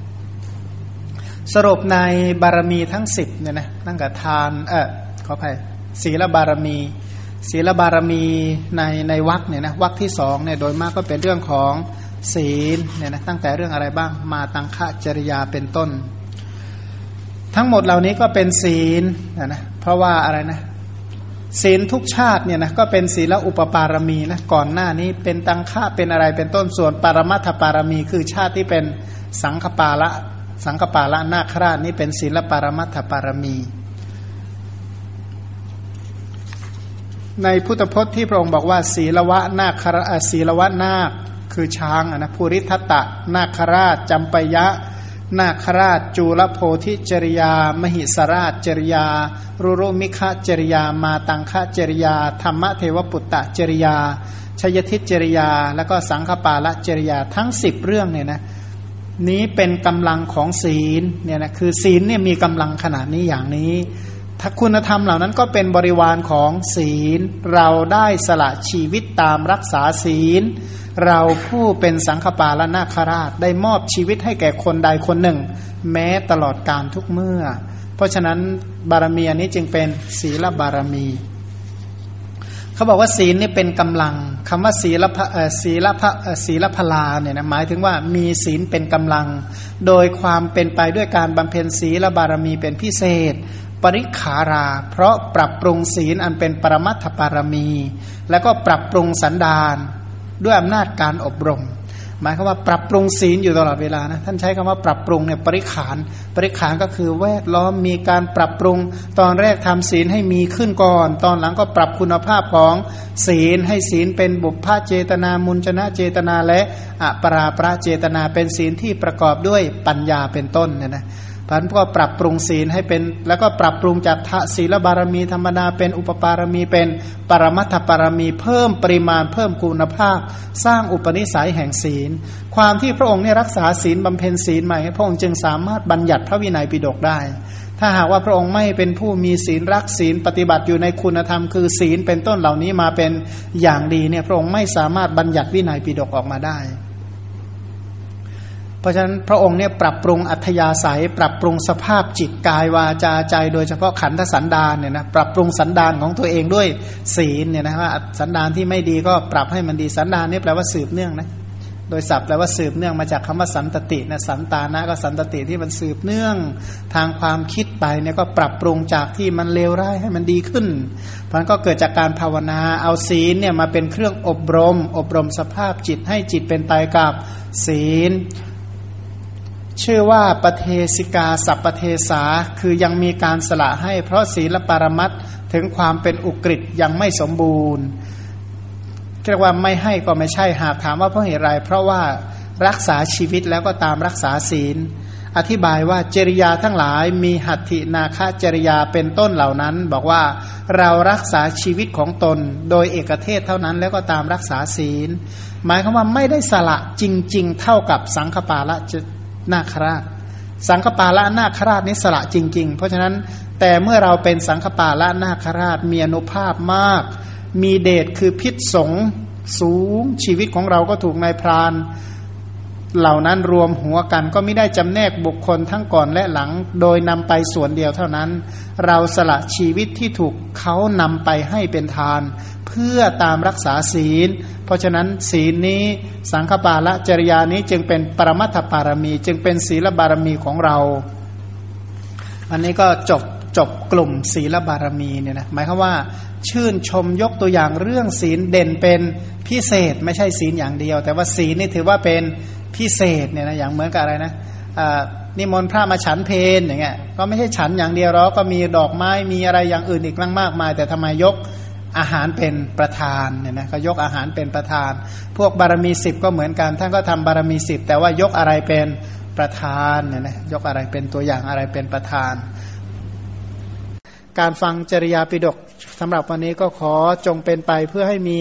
สรุปในบารมีทั้งสิบเนี่ยนะตั้งแต่ทานเออขออภัยศีลบารมี ศีลบารมีในในวักเนี่ยนะวักที่สองเนี่ยโดยมากก็เป็นเรื่องของ ศีลเนี่ยนะตั้งแต่เรื่องอะไรบ้างมาตังคะจริยาเป็นต้น ทั้งหมดเหล่านี้ก็เป็นศีลนะนะเพราะว่าอะไรนะศีลทุกชาติเนี่ยนะก็เป็นศีลอุปปารมีนะก่อนหน้านี้เป็นตังค่าเป็นอะไรเป็นต้นส่วนปรมัตถปารมี คือชาติที่เป็นสังฆปาละสังฆปาละนาคราชนี่เป็นศีลปรมัตถปารมี ในพุทธพจน์ที่พระองค์บอกว่า ศีลวะนาคราศีลวะนาค คือช้างนะภูริทัตตะ นาคราชจำปยะ นาคราชจูลโพธิจริยา มหิสราชจริยา รุรุมิคะจริยา มาตังคะจริยา ธรรมเทวปุตตะจริยา ชยทิจริยา แล้วก็สังฆปาละจริยาทั้งสิบเรื่องเนี่ยนะนี้เป็นกำลังของศีลเนี่ยนะคือศีลเนี่ยมีกำลังขนาดนี้อย่างนี้ถ้าคุณธรรมเหล่านั้นก็เป็นบริวารของศีล เราได้สละชีวิตตามรักษาศีล เราผู้เป็นสังฆปาละนาคราชได้มอบชีวิตให้แก่คนใดคนหนึ่ง แม้ตลอดการทุกเมื่อ เพราะฉะนั้นบารมีอันนี้จึงเป็นศีลบารมี เขาบอกว่าศีลนี่เป็นกำลังคำว่าศีลพศีลพะศีลพลาเนี่ยนะหมายถึงว่ามีศีลเป็นกำลัง โดยความเป็นไปด้วยการบำเพ็ญศีลบารมีเป็นพิเศษปริขารา เพราะปรับปรุงศีลอันเป็นปรมัตถปารมี แล้วก็ปรับปรุงสันดาน ด้วยอำนาจการอบรม หมายความว่าปรับปรุงศีลอยู่ตลอดเวลานะท่านใช้คำว่าปรับปรุงเนี่ยปริขานปริขานก็คือแวดล้อมมีการปรับปรุง ตอนแรกทำศีลให้มีขึ้นก่อน ตอนหลังก็ปรับคุณภาพของศีลให้ศีลเป็นบุพพเจตนามุญชนะเจตนาและอปราประเจตนาเป็นศีลที่ประกอบด้วยปัญญาเป็นต้นเนี่ยนะ พันก็ปรับปรุงศีลให้เป็น แล้วก็ปรับปรุงจากศีลบารมีธรรมดาเป็นอุปปารมีเป็นปรมัตถปารมีเพิ่มปริมาณเพิ่มคุณภาพ สร้างอุปนิสัยแห่งศีล ความที่พระองค์เนี่ยรักษาศีลบำเพ็ญศีลใหม่พระองค์จึงสามารถบัญญัติพระวินัยปิฎกได้ ถ้าหากว่าพระองค์ไม่เป็นผู้มีศีลรักศีลปฏิบัติอยู่ในคุณธรรม คือศีลเป็นต้นเหล่านี้มาเป็นอย่างดีเนี่ยพระองค์ไม่สามารถบัญญัติวินัยปิฎกออกมาได้ เพราะฉะนั้นพระองค์เนี่ยปรับปรุงอัธยาศัย ปรับปรุงสภาพจิตกายวาจาใจ โดยเฉพาะขันธสันดานเนี่ยนะปรับปรุงสันดานของตัวเองด้วยศีลเนี่ยนะว่าสันดานที่ไม่ดีก็ปรับให้มันดีสันดานนี่แปลว่าสืบเนื่องนะโดยศัพท์แปลว่าสืบเนื่องมาจากคำว่าสันตตินะสันตานะก็สันตติที่มันสืบเนื่องทางความคิดไปเนี่ยก็ปรับปรุงจากที่มันเลวร้ายให้มันดีขึ้นมันก็เกิดจากการภาวนาเอาศีลเนี่ยมาเป็นเครื่องอบรม อบรมสภาพจิตให้จิตเป็นไปกับศีล ชื่อว่าปเทสิกาสัพปเทสาคือยังมีการสละให้ เพราะศีลปรมัตถึงความเป็นอุกฤษยังไม่สมบูรณ์เรียกว่าไม่ให้ก็ไม่ใช่หากถามว่าเพราะเหตุไรเพราะว่ารักษาชีวิตแล้วก็ตามรักษาศีล อธิบายว่าจริยาทั้งหลายมีหัตถินาคจริยาเป็นต้นเหล่านั้น บอกว่าเรารักษาชีวิตของตนโดยเอกเทศเท่านั้นแล้วก็ตามรักษาศีล หมายความว่าไม่ได้สละจริง ๆ เท่ากับสังฆปาละ นาคราช สังฆปาละนาคราชนิสละจริง ๆ เพราะฉะนั้นแต่เมื่อเราเป็นสังฆปาละนาคราชมีอนุภาพมาก มีเดชคือพิษสงสูงชีวิตของเราก็ถูกนายพราน เหล่านั้นรวมหัวกันก็ไม่ได้จำแนกบุคคลทั้งก่อนและหลัง โดยนำไปส่วนเดียวเท่านั้น เราสละชีวิตที่ถูกเขานำไปให้เป็นทาน เพื่อตามรักษาศีล เพราะฉะนั้นศีลนี้สังฆปาละจริยานี้จึงเป็นปรมัตถปารมี จึงเป็นศีลบารมีของเรา อันนี้ก็จบจบกลุ่มศีลบารมีเนี่ยนะหมายความว่า ชื่นชมยกตัวอย่างเรื่องศีลเด่นเป็นพิเศษ ไม่ใช่ศีลอย่างเดียว แต่ว่าศีลนี่ถือว่าเป็น พิเศษเนี่ยนะอย่างเหมือนกับอะไรนะนิมนต์พระมาฉันเพนอย่างเงี้ยก็ไม่ใช่ฉันอย่างเดียวหรอกก็มีดอกไม้มีอะไรอย่างอื่นอีกมากมาย แต่ทำไมยกอาหารเป็นประธานเนี่ยนะก็ยกอาหารเป็นประธาน พวกบารมีสิบก็เหมือนกัน ท่านก็ทำบารมีสิบแต่ว่ายกอะไรเป็นประธานเนี่ยนะยกอะไรเป็นตัวอย่างอะไรเป็นประธาน การฟังจริยาปิดกสำหรับวันนี้ก็ขอจงเป็นไปเพื่อให้มี